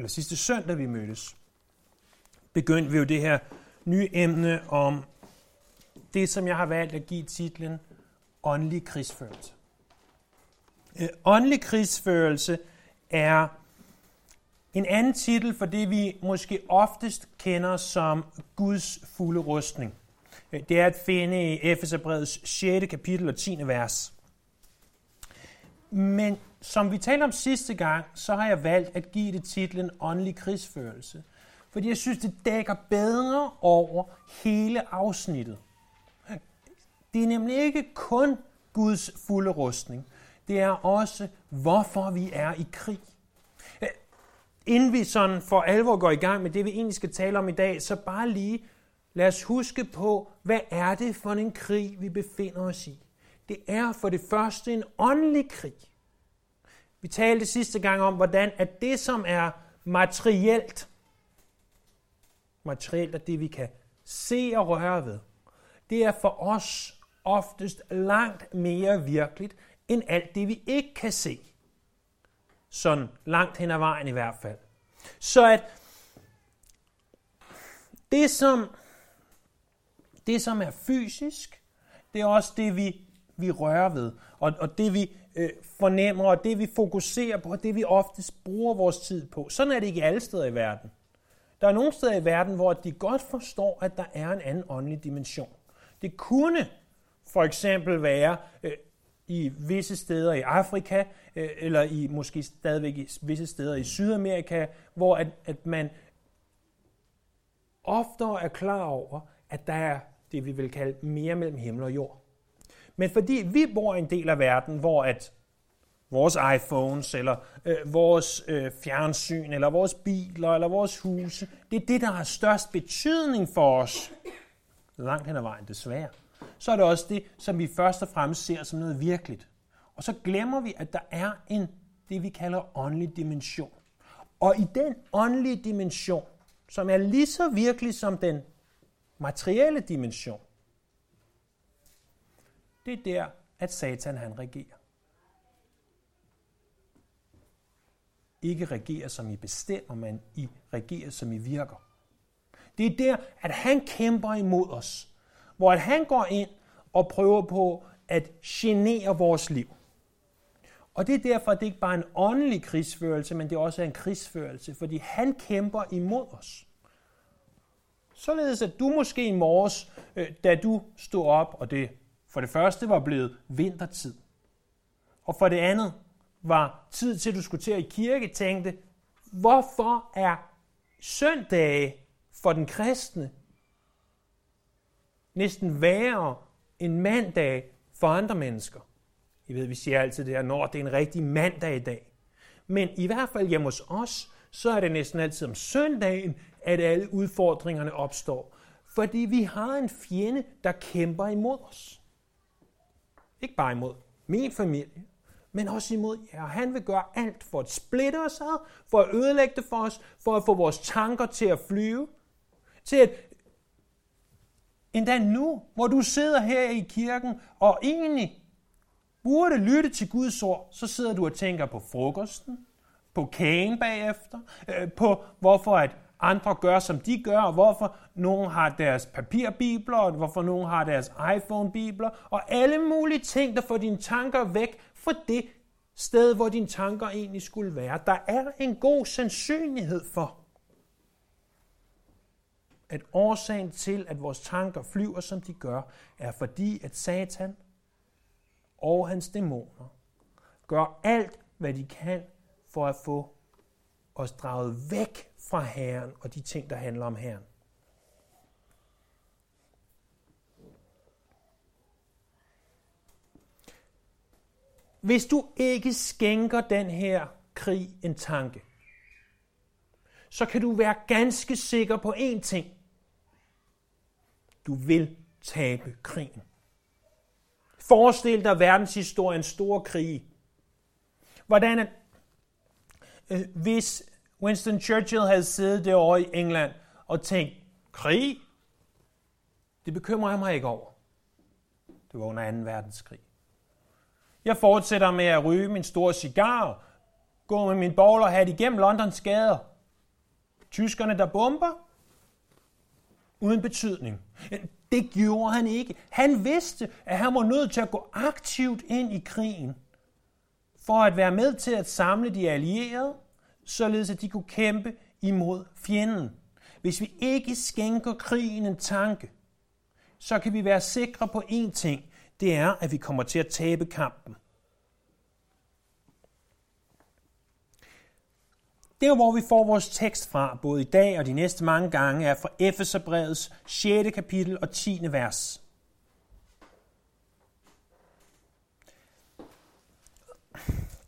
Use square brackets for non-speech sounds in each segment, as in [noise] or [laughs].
eller sidste søndag vi mødtes, begyndte vi jo det her nye emne om det, som jeg har valgt at give titlen Åndelig krigsførelse. Øh, åndelig krigsførelse er en anden titel for det, vi måske oftest kender som Guds fulde rustning. Øh, det er at finde i Efeserbrevets 6. kapitel og 10. vers. Men som vi talte om sidste gang, så har jeg valgt at give det titlen åndelig krigsførelse. Fordi jeg synes, det dækker bedre over hele afsnittet. Det er nemlig ikke kun Guds fulde rustning. Det er også, hvorfor vi er i krig. Inden vi sådan for alvor går i gang med det, vi egentlig skal tale om i dag, så bare lige lad os huske på, hvad er det for en krig, vi befinder os i. Det er for det første en åndelig krig. Vi talte sidste gang om, hvordan at det, som er materielt, materielt er det, vi kan se og røre ved, det er for os oftest langt mere virkeligt, end alt det, vi ikke kan se. Sådan langt hen ad vejen i hvert fald. Så at det, som, det, som er fysisk, det er også det, vi, vi rører ved. Og, og det, vi øh, fornemmer, og det, vi fokuserer på, og det, vi oftest bruger vores tid på. Sådan er det ikke alle steder i verden. Der er nogle steder i verden, hvor de godt forstår, at der er en anden åndelig dimension. Det kunne for eksempel være øh, i visse steder i Afrika, øh, eller i måske stadigvæk i visse steder i Sydamerika, hvor at, at man oftere er klar over, at der er det, vi vil kalde mere mellem himmel og jord. Men fordi vi bor i en del af verden, hvor at vores iPhones, eller øh, vores øh, fjernsyn, eller vores biler, eller vores huse, det er det, der har størst betydning for os. Langt hen ad vejen, desværre så er det også det, som vi først og fremmest ser som noget virkeligt. Og så glemmer vi, at der er en, det vi kalder åndelig dimension. Og i den åndelige dimension, som er lige så virkelig som den materielle dimension, det er der, at Satan han regerer. Ikke regerer som I bestemmer, men I regerer som I virker. Det er der, at han kæmper imod os hvor at han går ind og prøver på at genere vores liv. Og det er derfor, at det ikke bare er en åndelig krigsførelse, men det er også en krigsførelse, fordi han kæmper imod os. Således at du måske i morges, øh, da du stod op, og det for det første var blevet vintertid, og for det andet var tid til, at du skulle til at i kirke, tænkte, hvorfor er søndage for den kristne næsten værre end mandag for andre mennesker. I ved, vi siger altid det her, når det er en rigtig mandag i dag. Men i hvert fald hjemme hos os, så er det næsten altid om søndagen, at alle udfordringerne opstår. Fordi vi har en fjende, der kæmper imod os. Ikke bare imod min familie, men også imod jer. Han vil gøre alt for at splitte os ad, for at ødelægge det for os, for at få vores tanker til at flyve, til at Endda nu, hvor du sidder her i kirken og egentlig burde lytte til Guds ord, så sidder du og tænker på frokosten, på kagen bagefter, øh, på hvorfor at andre gør, som de gør, og hvorfor nogen har deres papirbibler, og hvorfor nogen har deres iPhone-bibler, og alle mulige ting, der får dine tanker væk fra det sted, hvor dine tanker egentlig skulle være. Der er en god sandsynlighed for, at årsagen til, at vores tanker flyver, som de gør, er fordi, at Satan og hans dæmoner gør alt, hvad de kan for at få os draget væk fra Herren og de ting, der handler om Herren. Hvis du ikke skænker den her krig en tanke, så kan du være ganske sikker på én ting. Du vil tabe krigen. Forestil dig verdenshistoriens store krig. Hvordan at, øh, hvis Winston Churchill havde siddet derovre i England og tænkt, krig? Det bekymrer jeg mig ikke over. Det var under 2. verdenskrig. Jeg fortsætter med at ryge min store cigar, gå med min bowlerhat igennem Londons gader. tyskerne, der bomber, uden betydning. Det gjorde han ikke. Han vidste, at han var nødt til at gå aktivt ind i krigen, for at være med til at samle de allierede, således at de kunne kæmpe imod fjenden. Hvis vi ikke skænker krigen en tanke, så kan vi være sikre på én ting. Det er, at vi kommer til at tabe kampen. Der, hvor vi får vores tekst fra, både i dag og de næste mange gange, er fra Efeserbrevets 6. kapitel og 10. vers.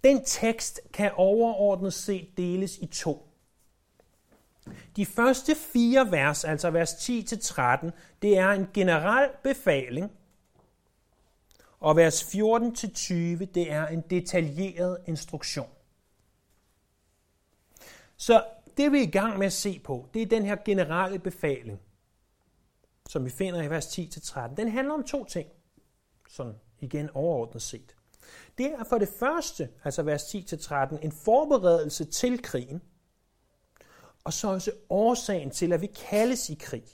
Den tekst kan overordnet set deles i to. De første fire vers, altså vers 10-13, det er en generel befaling, og vers 14-20, det er en detaljeret instruktion. Så det vi er i gang med at se på, det er den her generelle befaling, som vi finder i vers 10-13. Den handler om to ting, sådan igen overordnet set. Det er for det første, altså vers 10-13, en forberedelse til krigen, og så også årsagen til, at vi kaldes i krig.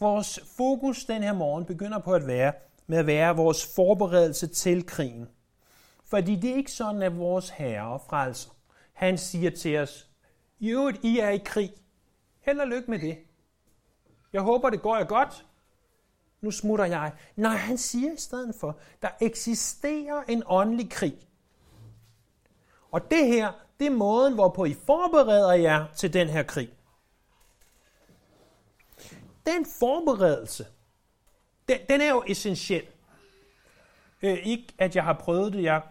Vores fokus den her morgen begynder på at være med at være vores forberedelse til krigen. Fordi det er ikke sådan, at vores herre og frelser, han siger til os, i øvrigt, I er i krig. Held og lykke med det. Jeg håber, det går jer godt. Nu smutter jeg. Nej, han siger i stedet for, der eksisterer en åndelig krig. Og det her, det er måden, hvorpå I forbereder jer til den her krig. Den forberedelse, den, den er jo essentiel. Øh, ikke at jeg har prøvet det, jeg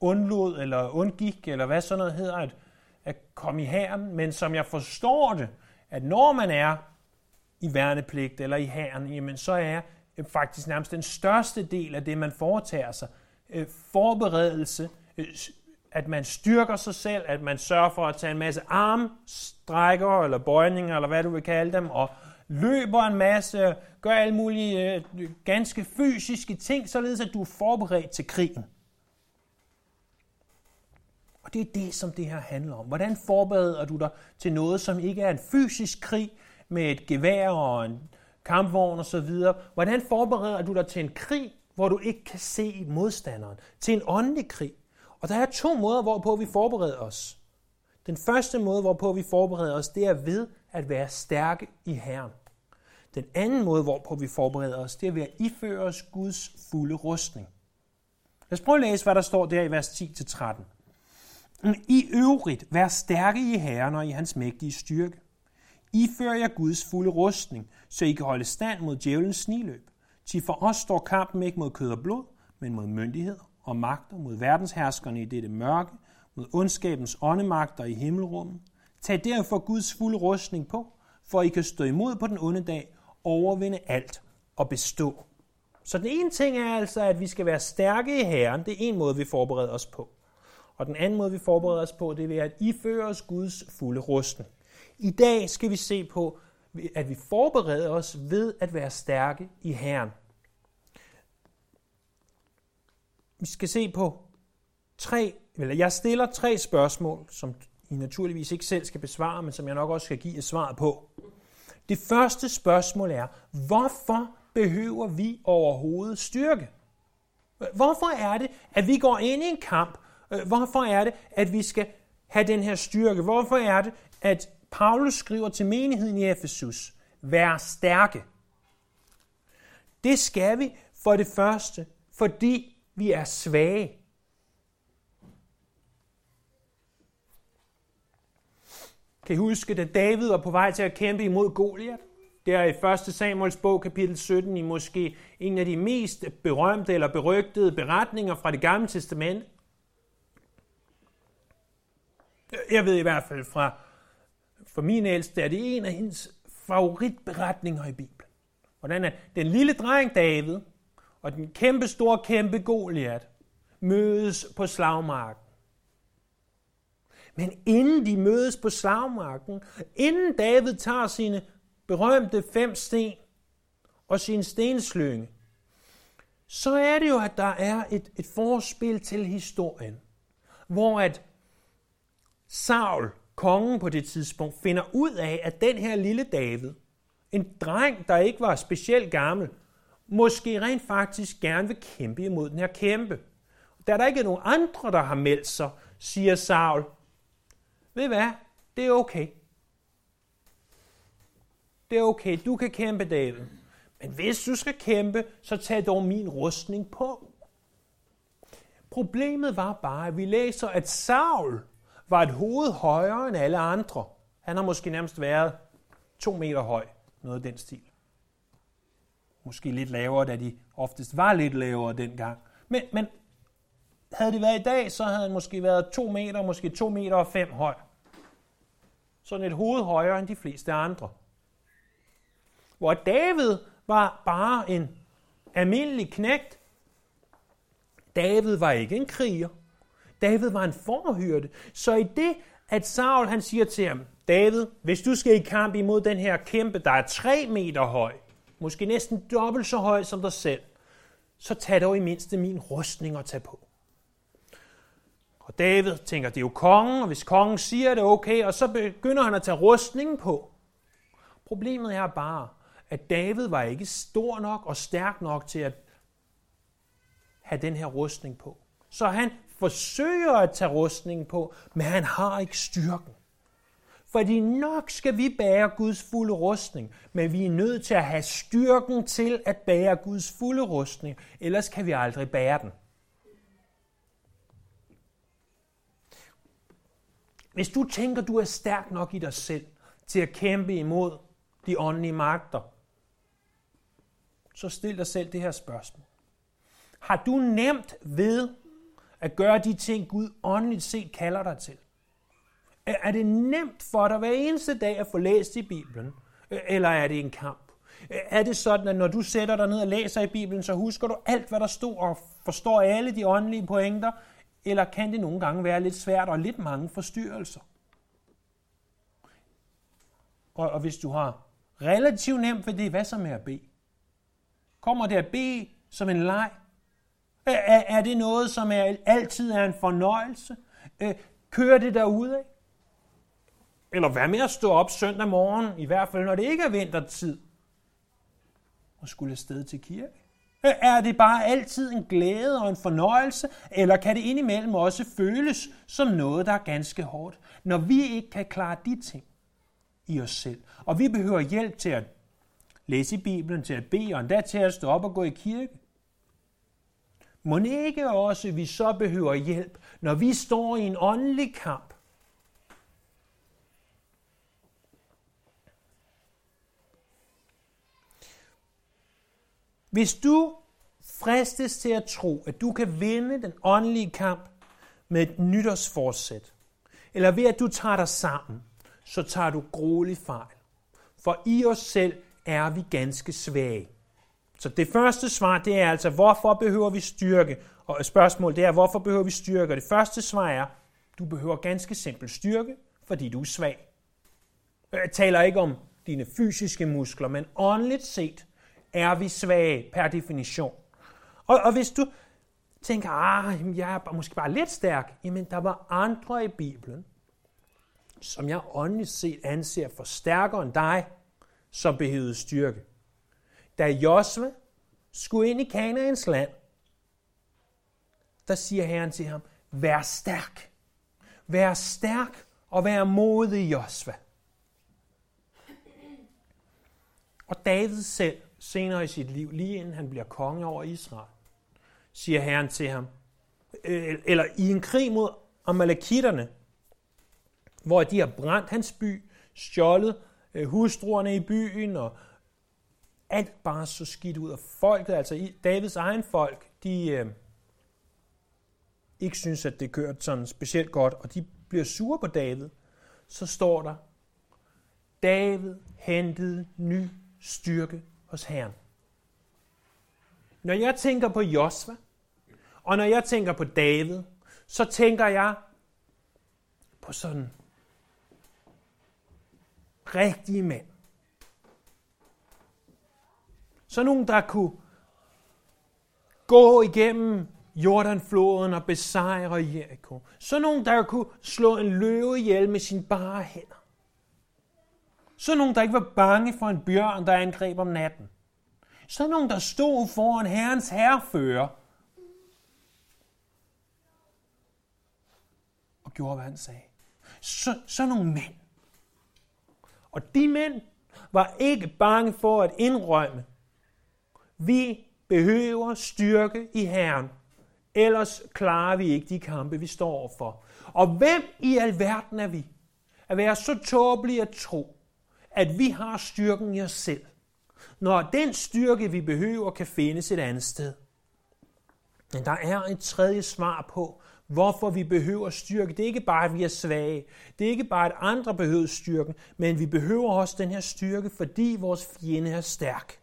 undlod eller undgik, eller hvad sådan noget hedder, at, at komme i hæren, men som jeg forstår det, at når man er i værnepligt eller i hæren, jamen så er øh, faktisk nærmest den største del af det, man foretager sig, øh, forberedelse, øh, at man styrker sig selv, at man sørger for at tage en masse armstrækker eller bøjninger, eller hvad du vil kalde dem, og løber en masse, gør alle mulige ganske fysiske ting, således at du er forberedt til krigen. Og det er det, som det her handler om. Hvordan forbereder du dig til noget, som ikke er en fysisk krig med et gevær og en kampvogn osv.? Hvordan forbereder du dig til en krig, hvor du ikke kan se modstanderen? Til en åndelig krig? Og der er to måder, hvorpå vi forbereder os. Den første måde, hvorpå vi forbereder os, det er ved at være stærke i Herren. Den anden måde, hvorpå vi forbereder os, det er ved at iføre os Guds fulde rustning. Lad os prøve at læse, hvad der står der i vers 10-13. I øvrigt, vær stærke i Herren og i hans mægtige styrke. I fører jer Guds fulde rustning, så I kan holde stand mod djævelens sniløb. Til for os står kampen ikke mod kød og blod, men mod myndigheder og magter, mod verdensherskerne i dette mørke, mod ondskabens åndemagter i himmelrummet. Tag derfor Guds fulde rustning på, for I kan stå imod på den onde dag, overvinde alt og bestå. Så den ene ting er altså, at vi skal være stærke i Herren. Det er en måde, vi forbereder os på. Og den anden måde, vi forbereder os på, det er ved at iføre os Guds fulde rustning. I dag skal vi se på, at vi forbereder os ved at være stærke i Herren. Vi skal se på tre, eller jeg stiller tre spørgsmål, som I naturligvis ikke selv skal besvare, men som jeg nok også skal give et svar på. Det første spørgsmål er, hvorfor behøver vi overhovedet styrke? Hvorfor er det, at vi går ind i en kamp, hvorfor er det, at vi skal have den her styrke? Hvorfor er det, at Paulus skriver til menigheden i Efesus, vær stærke? Det skal vi for det første, fordi vi er svage. Kan I huske, da David var på vej til at kæmpe imod Goliat? Der i 1. Samuels bog, kapitel 17, i måske en af de mest berømte eller berygtede beretninger fra det gamle testament. Jeg ved i hvert fald fra, for min ældste, er det en af hendes favoritberetninger i Bibelen. Hvordan er den lille dreng David og den kæmpe store kæmpe Goliat mødes på slagmarken. Men inden de mødes på slagmarken, inden David tager sine berømte fem sten og sin stenslynge, så er det jo, at der er et, et forspil til historien, hvor at Saul, kongen på det tidspunkt, finder ud af, at den her lille David, en dreng, der ikke var specielt gammel, måske rent faktisk gerne vil kæmpe imod den her kæmpe. Da der ikke er nogen andre, der har meldt sig, siger Saul, ved hvad, det er okay. Det er okay, du kan kæmpe, David. Men hvis du skal kæmpe, så tag dog min rustning på. Problemet var bare, at vi læser, at Saul var et hoved højere end alle andre. Han har måske nærmest været to meter høj, noget af den stil. Måske lidt lavere, da de oftest var lidt lavere dengang. Men, men havde det været i dag, så havde han måske været to meter, måske to meter og fem høj. Sådan et hoved højere end de fleste andre. Hvor David var bare en almindelig knægt. David var ikke en kriger. David var en forhyrte. Så i det, at Saul han siger til ham, David, hvis du skal i kamp imod den her kæmpe, der er tre meter høj, måske næsten dobbelt så høj som dig selv, så tag dog i mindste min rustning og tag på. Og David tænker, det er jo kongen, og hvis kongen siger det, okay, og så begynder han at tage rustningen på. Problemet er bare, at David var ikke stor nok og stærk nok til at have den her rustning på. Så han forsøger at tage rustningen på, men han har ikke styrken. Fordi nok skal vi bære Guds fulde rustning, men vi er nødt til at have styrken til at bære Guds fulde rustning, ellers kan vi aldrig bære den. Hvis du tænker, du er stærk nok i dig selv til at kæmpe imod de åndelige magter, så stil dig selv det her spørgsmål. Har du nemt ved at gøre de ting, Gud åndeligt set kalder dig til? Er det nemt for dig hver eneste dag at få læst i Bibelen? Øh, eller er det en kamp? Øh, er det sådan, at når du sætter dig ned og læser i Bibelen, så husker du alt, hvad der står og forstår alle de åndelige pointer? Eller kan det nogle gange være lidt svært og lidt mange forstyrrelser? Og, og hvis du har relativt nemt ved det, hvad så med at bede? Kommer det at bede som en leg? Er, er det noget, som er, altid er en fornøjelse? Øh, kører det derude? Eller hvad med at stå op søndag morgen, i hvert fald når det ikke er vintertid, og skulle afsted til kirke? Øh, er det bare altid en glæde og en fornøjelse, eller kan det indimellem også føles som noget, der er ganske hårdt, når vi ikke kan klare de ting i os selv, og vi behøver hjælp til at læse i Bibelen, til at bede, og endda til at stå op og gå i kirke? Må ikke også vi så behøver hjælp, når vi står i en åndelig kamp, Hvis du fristes til at tro, at du kan vinde den åndelige kamp med et nytårsforsæt, eller ved at du tager dig sammen, så tager du grueligt fejl. For i os selv er vi ganske svage. Så det første svar, det er altså, hvorfor behøver vi styrke? Og spørgsmålet det er, hvorfor behøver vi styrke? Og det første svar er, du behøver ganske simpelt styrke, fordi du er svag. Jeg taler ikke om dine fysiske muskler, men åndeligt set, er vi svage per definition. Og, og hvis du tænker, ah, jeg er måske bare lidt stærk, jamen der var andre i Bibelen, som jeg åndeligt set anser for stærkere end dig, som behøvede styrke. Da Josva skulle ind i Kanaans land, der siger Herren til ham, vær stærk. Vær stærk og vær modig, Josva. Og David selv senere i sit liv, lige inden han bliver konge over Israel, siger Herren til ham, øh, eller i en krig mod Amalekitterne, hvor de har brændt hans by, stjålet øh, hustruerne i byen, og alt bare så skidt ud af folket, altså Davids egen folk, de øh, ikke synes, at det kørte sådan specielt godt, og de bliver sure på David, så står der, David hentede ny styrke hos Herren. Når jeg tænker på Josva, og når jeg tænker på David, så tænker jeg på sådan rigtige mænd. Så nogen, der kunne gå igennem Jordanfloden og besejre Jericho. Så nogen, der kunne slå en løve ihjel med sine bare hænder. Så nogen, der ikke var bange for en bjørn, der angreb om natten. Så nogen, der stod foran Herrens herrefører og gjorde, hvad han sagde. Så, så nogle mænd. Og de mænd var ikke bange for at indrømme, vi behøver styrke i Herren. Ellers klarer vi ikke de kampe, vi står for. Og hvem i alverden er vi? At være så tåbelige at tro, at vi har styrken i os selv, når den styrke, vi behøver, kan findes et andet sted. Men der er et tredje svar på, hvorfor vi behøver styrke. Det er ikke bare, at vi er svage. Det er ikke bare, at andre behøver styrken, men vi behøver også den her styrke, fordi vores fjende er stærk.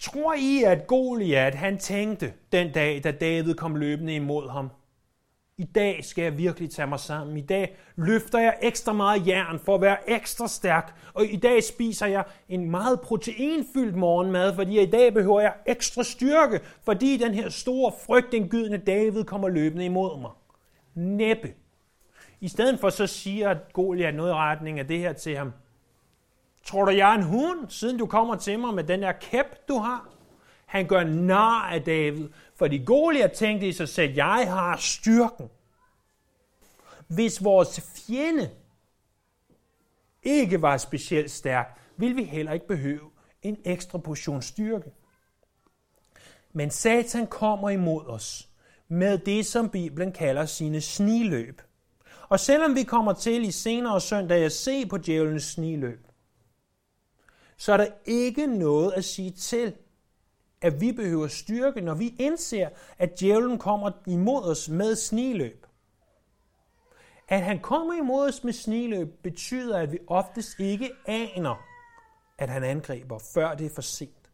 Tror I, at Goliat han tænkte den dag, da David kom løbende imod ham? I dag skal jeg virkelig tage mig sammen. I dag løfter jeg ekstra meget jern for at være ekstra stærk. Og i dag spiser jeg en meget proteinfyldt morgenmad, fordi i dag behøver jeg ekstra styrke, fordi den her store frygtindgydende David kommer løbende imod mig. Næppe. I stedet for så siger Goliat noget i retning af det her til ham. Tror du, jeg er en hund, siden du kommer til mig med den der kæp, du har? Han gør nar af David, fordi Goliath tænkte i sig selv, jeg har styrken. Hvis vores fjende ikke var specielt stærk, ville vi heller ikke behøve en ekstra portion styrke. Men Satan kommer imod os med det, som Bibelen kalder sine sniløb. Og selvom vi kommer til i senere søndag at se på djævelens sniløb, så er der ikke noget at sige til, at vi behøver styrke, når vi indser, at djævlen kommer imod os med sniløb. At han kommer imod os med sniløb betyder, at vi oftest ikke aner, at han angriber, før det er for sent.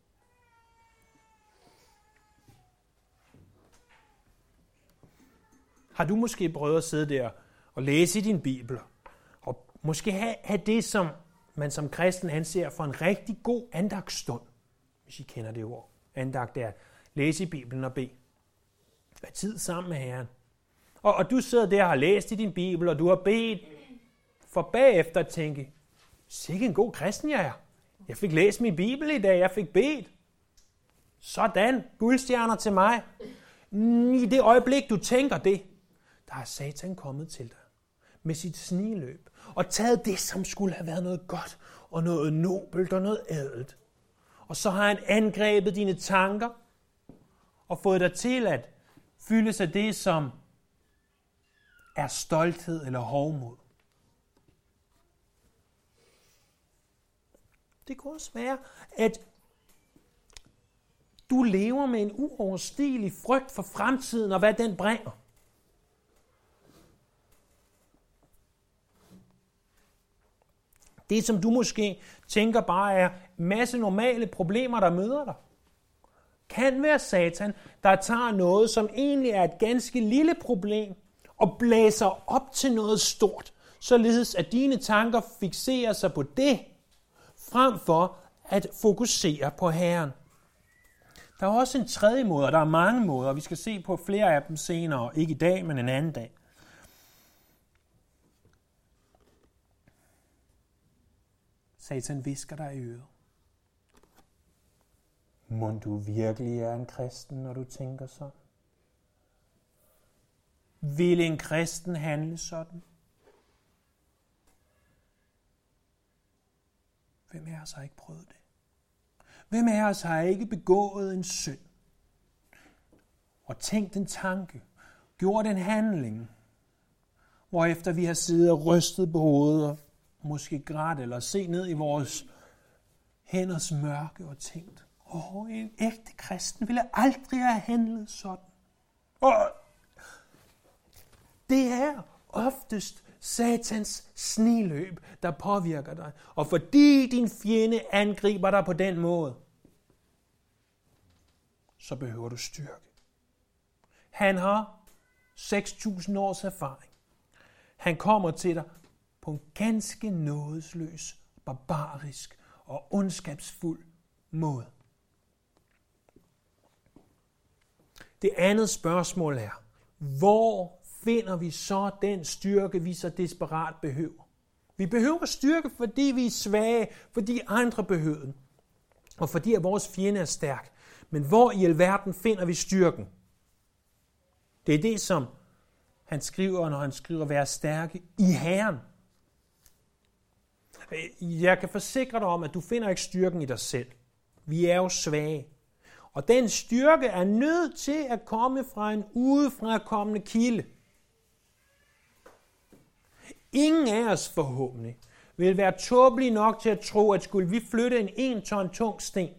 Har du måske prøvet at sidde der og læse i din bibel, og måske have, have det, som man som kristen anser for en rigtig god andagstund, hvis I kender det ord. Andagt er læse i Bibelen og bede. Vær tid sammen med Herren. Og, og du sidder der og har læst i din Bibel, og du har bedt for bagefter at tænke, sikke en god kristen jeg er. Jeg fik læst min Bibel i dag, jeg fik bedt. Sådan, guldstjerner til mig. I det øjeblik, du tænker det, der er Satan kommet til dig med sit sniløb og taget det, som skulle have været noget godt og noget nobelt og noget ædelt. Og så har han angrebet dine tanker og fået dig til at fylde sig det, som er stolthed eller hovmod. Det kunne også være, at du lever med en uoverstigelig frygt for fremtiden og hvad den bringer. Det, som du måske tænker bare er masse normale problemer, der møder dig, kan være Satan, der tager noget, som egentlig er et ganske lille problem, og blæser op til noget stort, således at dine tanker fixerer sig på det, frem for at fokusere på Herren. Der er også en tredje måde, og der er mange måder, og vi skal se på flere af dem senere, ikke i dag, men en anden dag. Satan visker dig i øret. Må du virkelig er en kristen, når du tænker sådan? Vil en kristen handle sådan? Hvem af os har ikke prøvet det? Hvem af os har ikke begået en synd? Og tænkt en tanke, gjort en handling, efter vi har siddet og rystet på hovedet måske grædt eller se ned i vores hænders mørke og tænkt, åh, oh, en ægte kristen ville aldrig have handlet sådan. Og det er oftest satans sniløb, der påvirker dig. Og fordi din fjende angriber dig på den måde, så behøver du styrke. Han har 6.000 års erfaring. Han kommer til dig på en ganske nådesløs, barbarisk og ondskabsfuld måde. Det andet spørgsmål er, hvor finder vi så den styrke, vi så desperat behøver? Vi behøver styrke, fordi vi er svage, fordi andre behøver den, og fordi at vores fjende er stærk. Men hvor i alverden finder vi styrken? Det er det, som han skriver, når han skriver, være stærke i Herren. Øh, jeg kan forsikre dig om, at du finder ikke styrken i dig selv. Vi er jo svage. Og den styrke er nødt til at komme fra en udefrakommende kilde. Ingen af os forhåbentlig vil være tåbelige nok til at tro, at skulle vi flytte en en ton tung sten,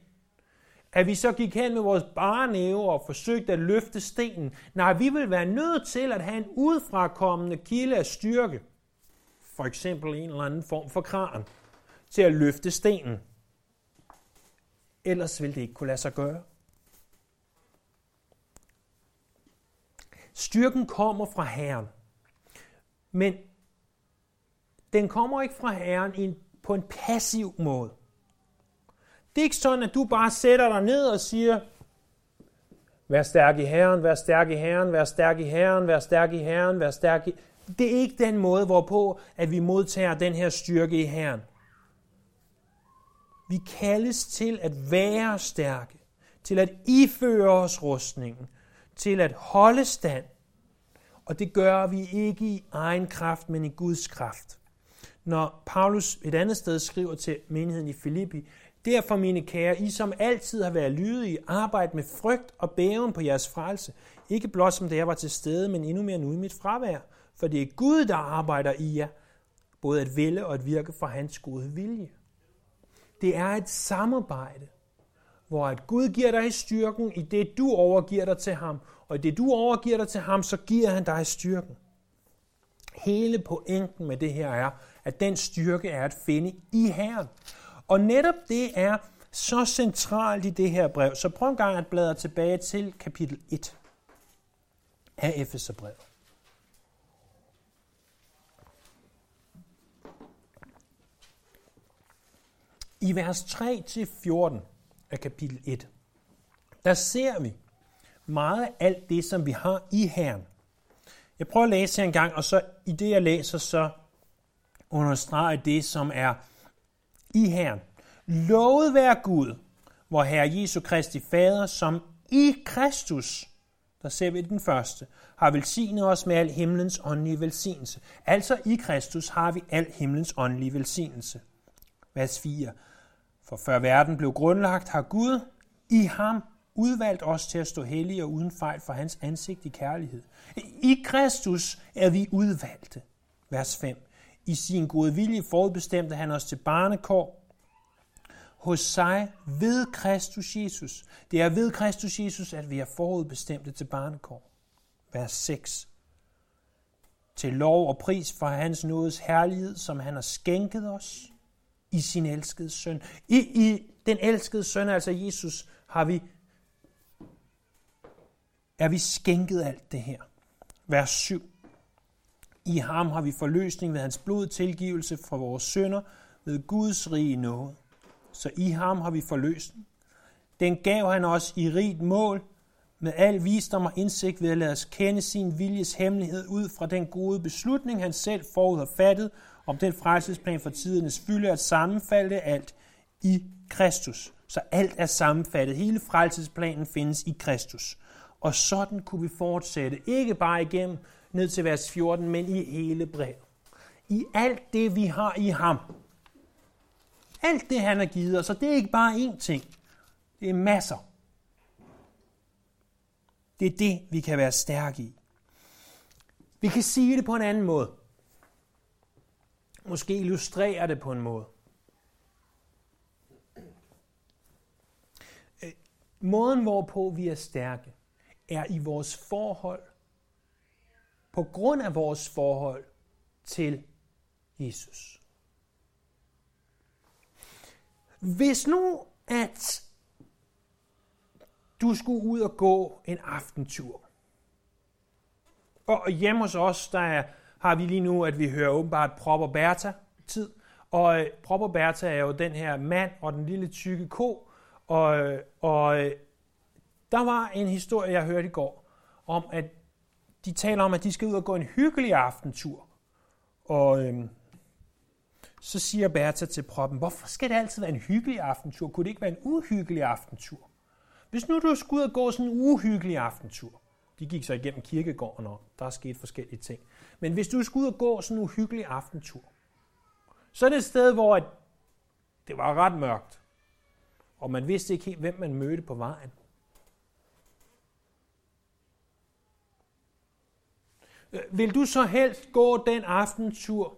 at vi så gik hen med vores barnæve og forsøgte at løfte stenen. Nej, vi vil være nødt til at have en udfrakommende kilde af styrke. For eksempel en eller anden form for kran til at løfte stenen. Ellers ville det ikke kunne lade sig gøre. Styrken kommer fra Herren. Men den kommer ikke fra Herren på en passiv måde. Det er ikke sådan, at du bare sætter dig ned og siger, vær stærk i Herren, vær stærk i Herren, vær stærk i Herren, vær stærk i Herren, vær stærk i... Det er ikke den måde, hvorpå at vi modtager den her styrke i Herren. Vi kaldes til at være stærke, til at iføre os rustningen, til at holde stand. Og det gør vi ikke i egen kraft, men i Guds kraft. Når Paulus et andet sted skriver til menigheden i Filippi, Derfor, mine kære, I som altid har været lydige, arbejd med frygt og bæven på jeres frelse. Ikke blot som da jeg var til stede, men endnu mere nu i mit fravær. For det er Gud, der arbejder i jer, både at ville og at virke for hans gode vilje. Det er et samarbejde, hvor at Gud giver dig styrken i det, du overgiver dig til ham, og i det, du overgiver dig til ham, så giver han dig styrken. Hele pointen med det her er, at den styrke er at finde i Herren. Og netop det er så centralt i det her brev. Så prøv en gang at bladre tilbage til kapitel 1 af Efeserbrevet. I vers 3-14 af kapitel 1, der ser vi meget af alt det, som vi har i Herren. Jeg prøver at læse her en gang, og så i det, jeg læser, så understreger det, som er i Herren. Lovet være Gud, hvor Herre Jesu Kristi Fader, som i Kristus, der ser vi den første, har velsignet os med al himlens åndelige velsignelse. Altså i Kristus har vi al himlens åndelige velsignelse. Vers 4. For før verden blev grundlagt, har Gud i ham udvalgt os til at stå hellige og uden fejl for hans ansigt i kærlighed. I Kristus er vi udvalgte. Vers 5. I sin gode vilje forudbestemte han os til barnekår hos sig ved Kristus Jesus. Det er ved Kristus Jesus, at vi er forudbestemte til barnekår. Vers 6. Til lov og pris for hans nådes herlighed, som han har skænket os i sin elskede søn. I, I den elskede søn, altså Jesus, har vi, er vi skænket alt det her. Vers 7. I ham har vi forløsning ved hans blod, tilgivelse fra vores sønder, ved Guds rige nåde. Så i ham har vi forløsning. Den gav han os i rigt mål, med al visdom og indsigt ved at lade os kende sin viljes hemmelighed ud fra den gode beslutning, han selv forud har fattet, om den frelsesplan for tidernes fylde at sammenfalde alt i Kristus. Så alt er sammenfattet. Hele frelsesplanen findes i Kristus. Og sådan kunne vi fortsætte, ikke bare igennem ned til vers 14, men i hele brevet. I alt det, vi har i ham. Alt det, han har givet os, og det er ikke bare én ting. Det er masser. Det er det, vi kan være stærke i. Vi kan sige det på en anden måde. Måske illustrere det på en måde. Øh, måden, hvorpå vi er stærke, er i vores forhold på grund af vores forhold til Jesus. Hvis nu, at du skulle ud og gå en aftentur, og hjemme hos os, der er, har vi lige nu, at vi hører åbenbart Prop og Bertha tid, og øh, Prop og Bertha er jo den her mand og den lille tykke ko, og, øh, og øh, Der var en historie, jeg hørte i går, om at de taler om, at de skal ud og gå en hyggelig aftentur. Og øhm, så siger Bertha til proppen, hvorfor skal det altid være en hyggelig aftentur? Kunne det ikke være en uhyggelig aftentur? Hvis nu du skulle ud og gå sådan en uhyggelig aftentur, de gik så igennem kirkegården, og der er sket forskellige ting. Men hvis du skulle ud og gå sådan en uhyggelig aftentur, så er det et sted, hvor det var ret mørkt, og man vidste ikke helt, hvem man mødte på vejen. Vil du så helst gå den aftentur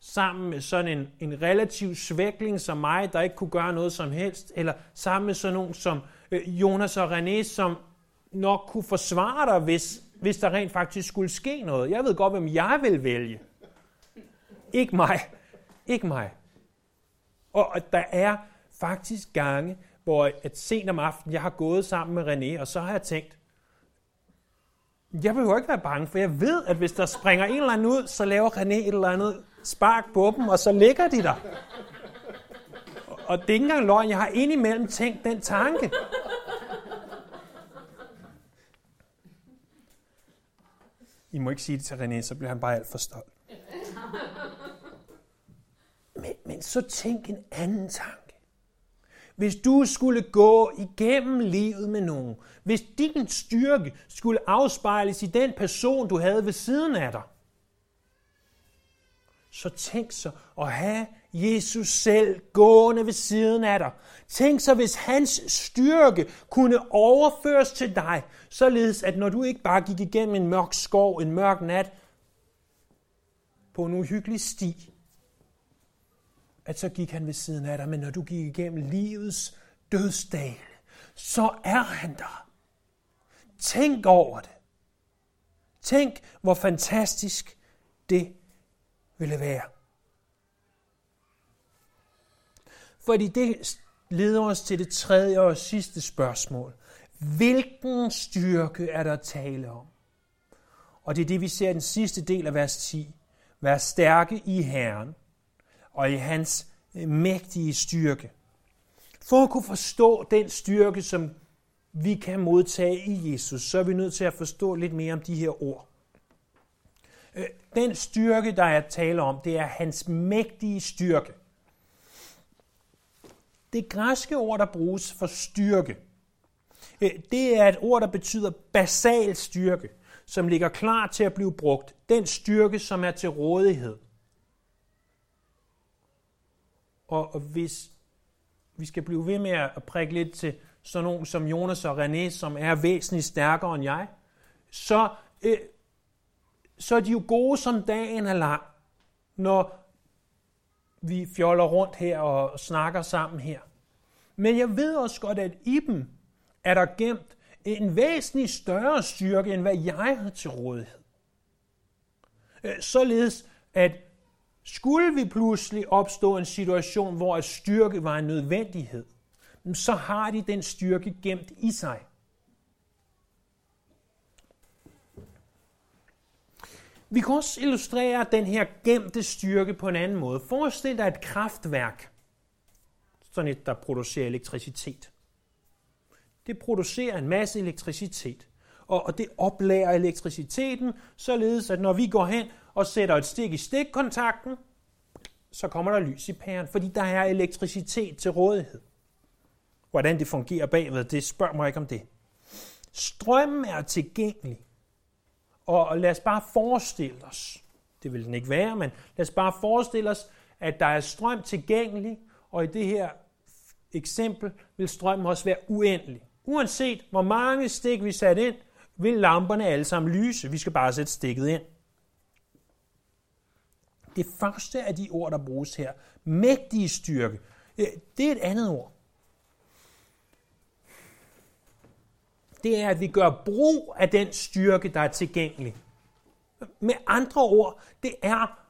sammen med sådan en, en relativ svækling som mig, der ikke kunne gøre noget som helst, eller sammen med sådan nogen som øh, Jonas og René, som nok kunne forsvare dig, hvis, hvis der rent faktisk skulle ske noget. Jeg ved godt, hvem jeg vil vælge. Ikke mig. Ikke mig. Og, der er faktisk gange, hvor at sent om aftenen, jeg har gået sammen med René, og så har jeg tænkt, jeg behøver ikke være bange, for jeg ved, at hvis der springer en eller anden ud, så laver René et eller andet spark på dem, og så ligger de der. Og det er ikke engang løgn, jeg har indimellem tænkt den tanke. I må ikke sige det til René, så bliver han bare alt for stolt. [laughs] Men, men så tænk en anden tanke. Hvis du skulle gå igennem livet med nogen, hvis din styrke skulle afspejles i den person, du havde ved siden af dig, så tænk så at have Jesus selv gående ved siden af dig. Tænk så, hvis hans styrke kunne overføres til dig, således at når du ikke bare gik igennem en mørk skov, en mørk nat, på en uhyggelig sti, at så gik han ved siden af dig, men når du gik igennem livets dødsdal, så er han der. Tænk over det. Tænk, hvor fantastisk det ville være. Fordi det leder os til det tredje og sidste spørgsmål. Hvilken styrke er der tale om? Og det er det, vi ser i den sidste del af vers 10. Vær stærke i Herren og i hans øh, mægtige styrke. For at kunne forstå den styrke, som vi kan modtage i Jesus, så er vi nødt til at forstå lidt mere om de her ord. Øh, den styrke, der er tale om, det er hans mægtige styrke. Det græske ord, der bruges for styrke, øh, det er et ord, der betyder basal styrke, som ligger klar til at blive brugt. Den styrke, som er til rådighed. Og, og hvis vi skal blive ved med at prikke lidt til sådan nogen som Jonas og René, som er væsentligt stærkere end jeg, så, øh, så er de jo gode, som dagen er lang, når vi fjoller rundt her og snakker sammen her. Men jeg ved også godt, at i dem er der gemt en væsentlig større styrke, end hvad jeg har til rådighed. Øh, således, at skulle vi pludselig opstå en situation, hvor at styrke var en nødvendighed, så har de den styrke gemt i sig. Vi kan også illustrere den her gemte styrke på en anden måde. Forestil dig et kraftværk, sådan et, der producerer elektricitet. Det producerer en masse elektricitet, og det oplager elektriciteten, således at når vi går hen og sætter et stik i stikkontakten, så kommer der lys i pæren, fordi der er elektricitet til rådighed. Hvordan det fungerer bagved, det spørger mig ikke om det. Strømmen er tilgængelig. Og lad os bare forestille os, det vil den ikke være, men lad os bare forestille os, at der er strøm tilgængelig, og i det her eksempel vil strømmen også være uendelig. Uanset hvor mange stik vi sætter ind, vil lamperne alle sammen lyse. Vi skal bare sætte stikket ind. Det første af de ord, der bruges her, mægtige styrke, øh, det er et andet ord. Det er, at vi gør brug af den styrke, der er tilgængelig. Med andre ord, det er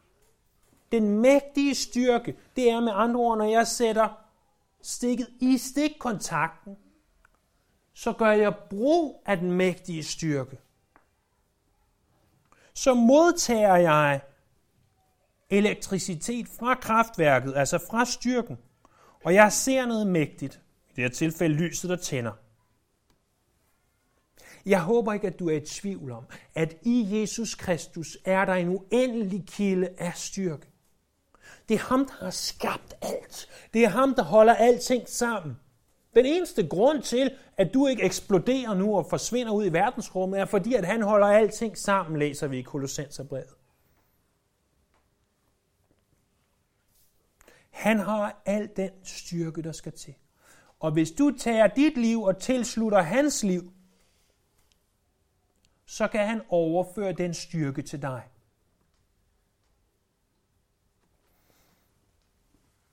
den mægtige styrke. Det er med andre ord, når jeg sætter stikket i stikkontakten, så gør jeg brug af den mægtige styrke. Så modtager jeg elektricitet fra kraftværket, altså fra styrken, og jeg ser noget mægtigt, i det her tilfælde lyset, der tænder. Jeg håber ikke, at du er i tvivl om, at i Jesus Kristus er der en uendelig kilde af styrke. Det er ham, der har skabt alt. Det er ham, der holder alting sammen. Den eneste grund til, at du ikke eksploderer nu og forsvinder ud i verdensrummet, er fordi, at han holder alting sammen, læser vi i Kolossenserbrevet. Han har al den styrke, der skal til. Og hvis du tager dit liv og tilslutter hans liv, så kan han overføre den styrke til dig.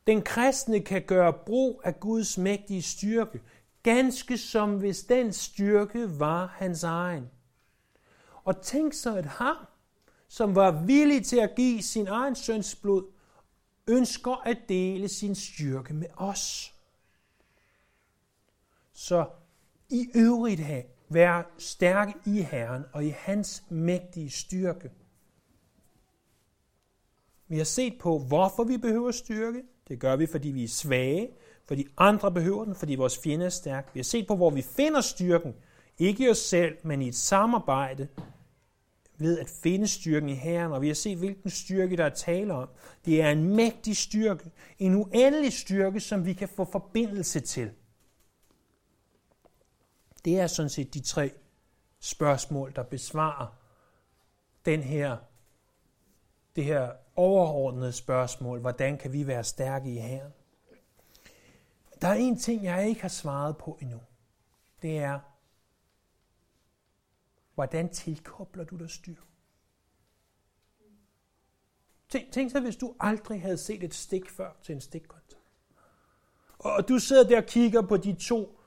Den kristne kan gøre brug af Guds mægtige styrke, ganske som hvis den styrke var hans egen. Og tænk så, et ham, som var villig til at give sin egen søns blod, ønsker at dele sin styrke med os. Så i øvrigt have, vær stærk i Herren og i hans mægtige styrke. Vi har set på, hvorfor vi behøver styrke. Det gør vi, fordi vi er svage, fordi andre behøver den, fordi vores fjende er stærk. Vi har set på, hvor vi finder styrken, ikke i os selv, men i et samarbejde ved at finde styrken i Herren, og vi har set, hvilken styrke der er tale om. Det er en mægtig styrke, en uendelig styrke, som vi kan få forbindelse til. Det er sådan set de tre spørgsmål, der besvarer den her, det her overordnede spørgsmål, hvordan kan vi være stærke i Herren? Der er en ting, jeg ikke har svaret på endnu. Det er, hvordan tilkobler du dig styr? Tænk, tænk så, hvis du aldrig havde set et stik før til en stikkontakt. Og du sidder der og kigger på de to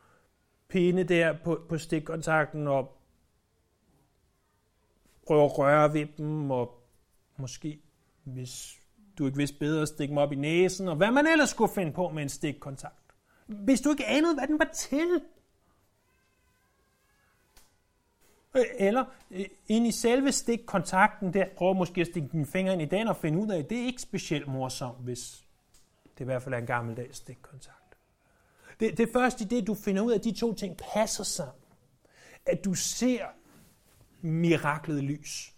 pinde der på, på stikkontakten og prøve at røre ved dem, og måske hvis du ikke vidste bedre, stikke dem op i næsen, og hvad man ellers skulle finde på med en stikkontakt. Hvis du ikke anede, hvad den var til. Eller øh, ind i selve stikkontakten, der prøv måske at stikke dine fingre ind i den og finde ud af, at det er ikke specielt morsomt, hvis det i hvert fald er en gammeldags stikkontakt. Det, det første det, du finder ud af, at de to ting passer sammen. At du ser miraklet lys.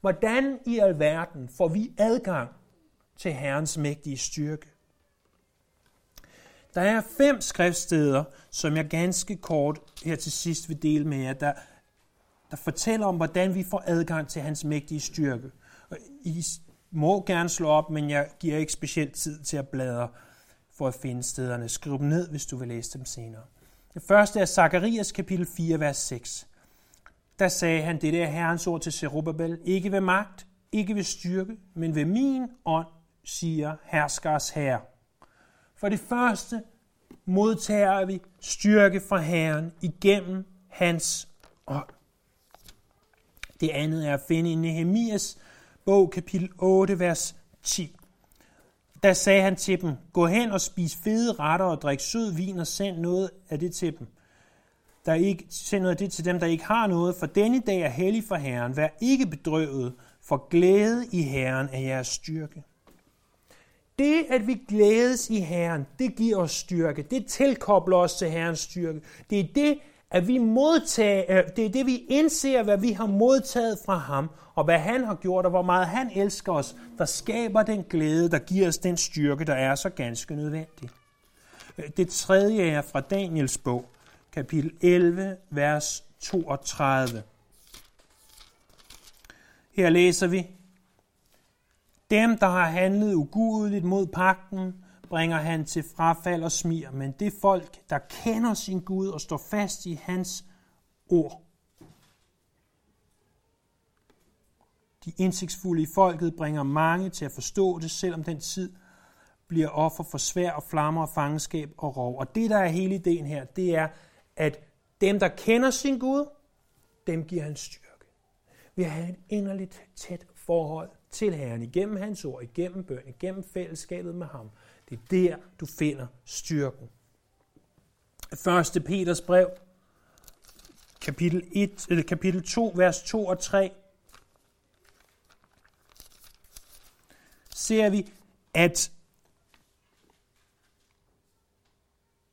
Hvordan i alverden får vi adgang til Herrens mægtige styrke? Der er fem skriftsteder, som jeg ganske kort her til sidst vil dele med jer, der, der fortæller om, hvordan vi får adgang til hans mægtige styrke. I må gerne slå op, men jeg giver ikke specielt tid til at bladre for at finde stederne. Skriv dem ned, hvis du vil læse dem senere. Det første er Zakarias kapitel 4, vers 6 der sagde han det der herrens ord til Zerubbabel, ikke ved magt, ikke ved styrke, men ved min ånd, siger herskers herre. For det første modtager vi styrke fra Herren igennem hans ånd. Det andet er at finde i Nehemias bog, kapitel 8, vers 10. Da sagde han til dem, gå hen og spis fede retter og drik sød vin og send noget af det til dem der ikke, send noget af det til dem, der ikke har noget, for denne dag er hellig for Herren. Vær ikke bedrøvet, for glæde i Herren er jeres styrke. Det, at vi glædes i Herren, det giver os styrke. Det tilkobler os til Herrens styrke. Det er det, at vi modtager, øh, det er det, vi indser, hvad vi har modtaget fra ham, og hvad han har gjort, og hvor meget han elsker os, der skaber den glæde, der giver os den styrke, der er så ganske nødvendig. Øh, det tredje er fra Daniels bog, kapitel 11, vers 32. Her læser vi, Dem, der har handlet ugudeligt mod pakten, bringer han til frafald og smir, men det folk, der kender sin Gud og står fast i hans ord. De indsigtsfulde i folket bringer mange til at forstå det, selvom den tid bliver offer for svær og flammer og fangenskab og rov. Og det, der er hele ideen her, det er, at dem, der kender sin Gud, dem giver han styrke. Vi har et inderligt tæt forhold til Herren igennem hans ord, igennem bøn, igennem fællesskabet med ham. Det er der, du finder styrken. 1. Peters brev, kapitel, 1, eller kapitel 2, vers 2 og 3, ser vi, at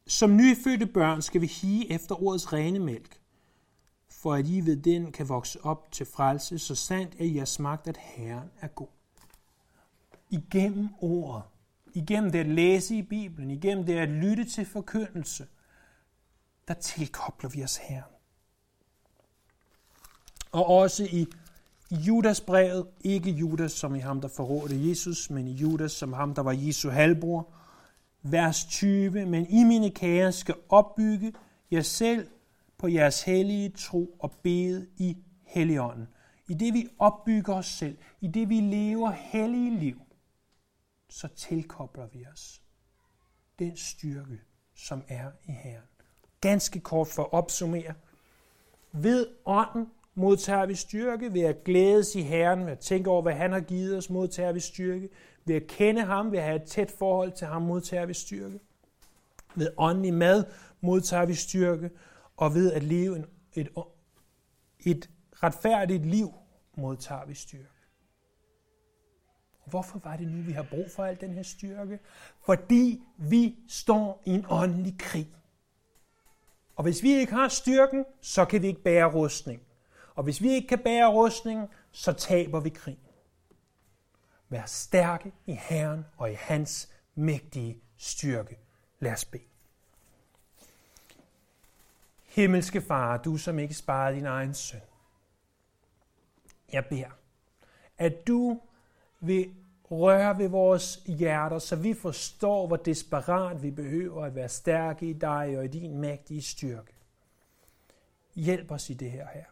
Som nyfødte børn skal vi hige efter ordets rene mælk, for at I ved den kan vokse op til frelse, så sandt er I har smagt, at Herren er god. Igennem ordet, igennem det at læse i Bibelen, igennem det at lytte til forkyndelse, der tilkobler vi os Herren. Og også i Judas brevet, ikke Judas som i ham, der forrådte Jesus, men i Judas som ham, der var Jesu halvbror, vers 20, men I mine kære skal opbygge jer selv på jeres hellige tro og bede i Helligånden. I det vi opbygger os selv, i det vi lever hellige liv, så tilkobler vi os den styrke, som er i Herren. Ganske kort for at opsummere. Ved ånden modtager vi styrke, ved at glædes i Herren, ved at tænke over, hvad han har givet os, modtager vi styrke. Ved at kende ham, ved at have et tæt forhold til ham, modtager vi styrke. Ved åndelig mad modtager vi styrke, og ved at leve en, et, et retfærdigt liv modtager vi styrke. Hvorfor var det nu, vi har brug for al den her styrke? Fordi vi står i en åndelig krig. Og hvis vi ikke har styrken, så kan vi ikke bære rustning. Og hvis vi ikke kan bære rustning, så taber vi krig. Vær stærke i Herren og i hans mægtige styrke. Lad os bede. Himmelske Far, du som ikke sparede din egen søn. Jeg beder, at du vil røre ved vores hjerter, så vi forstår, hvor desperat vi behøver at være stærke i dig og i din mægtige styrke. Hjælp os i det her, her.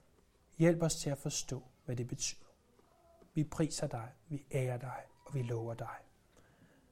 Hjælp os til at forstå, hvad det betyder. Vi priser dig, vi ærer dig, og vi lover dig.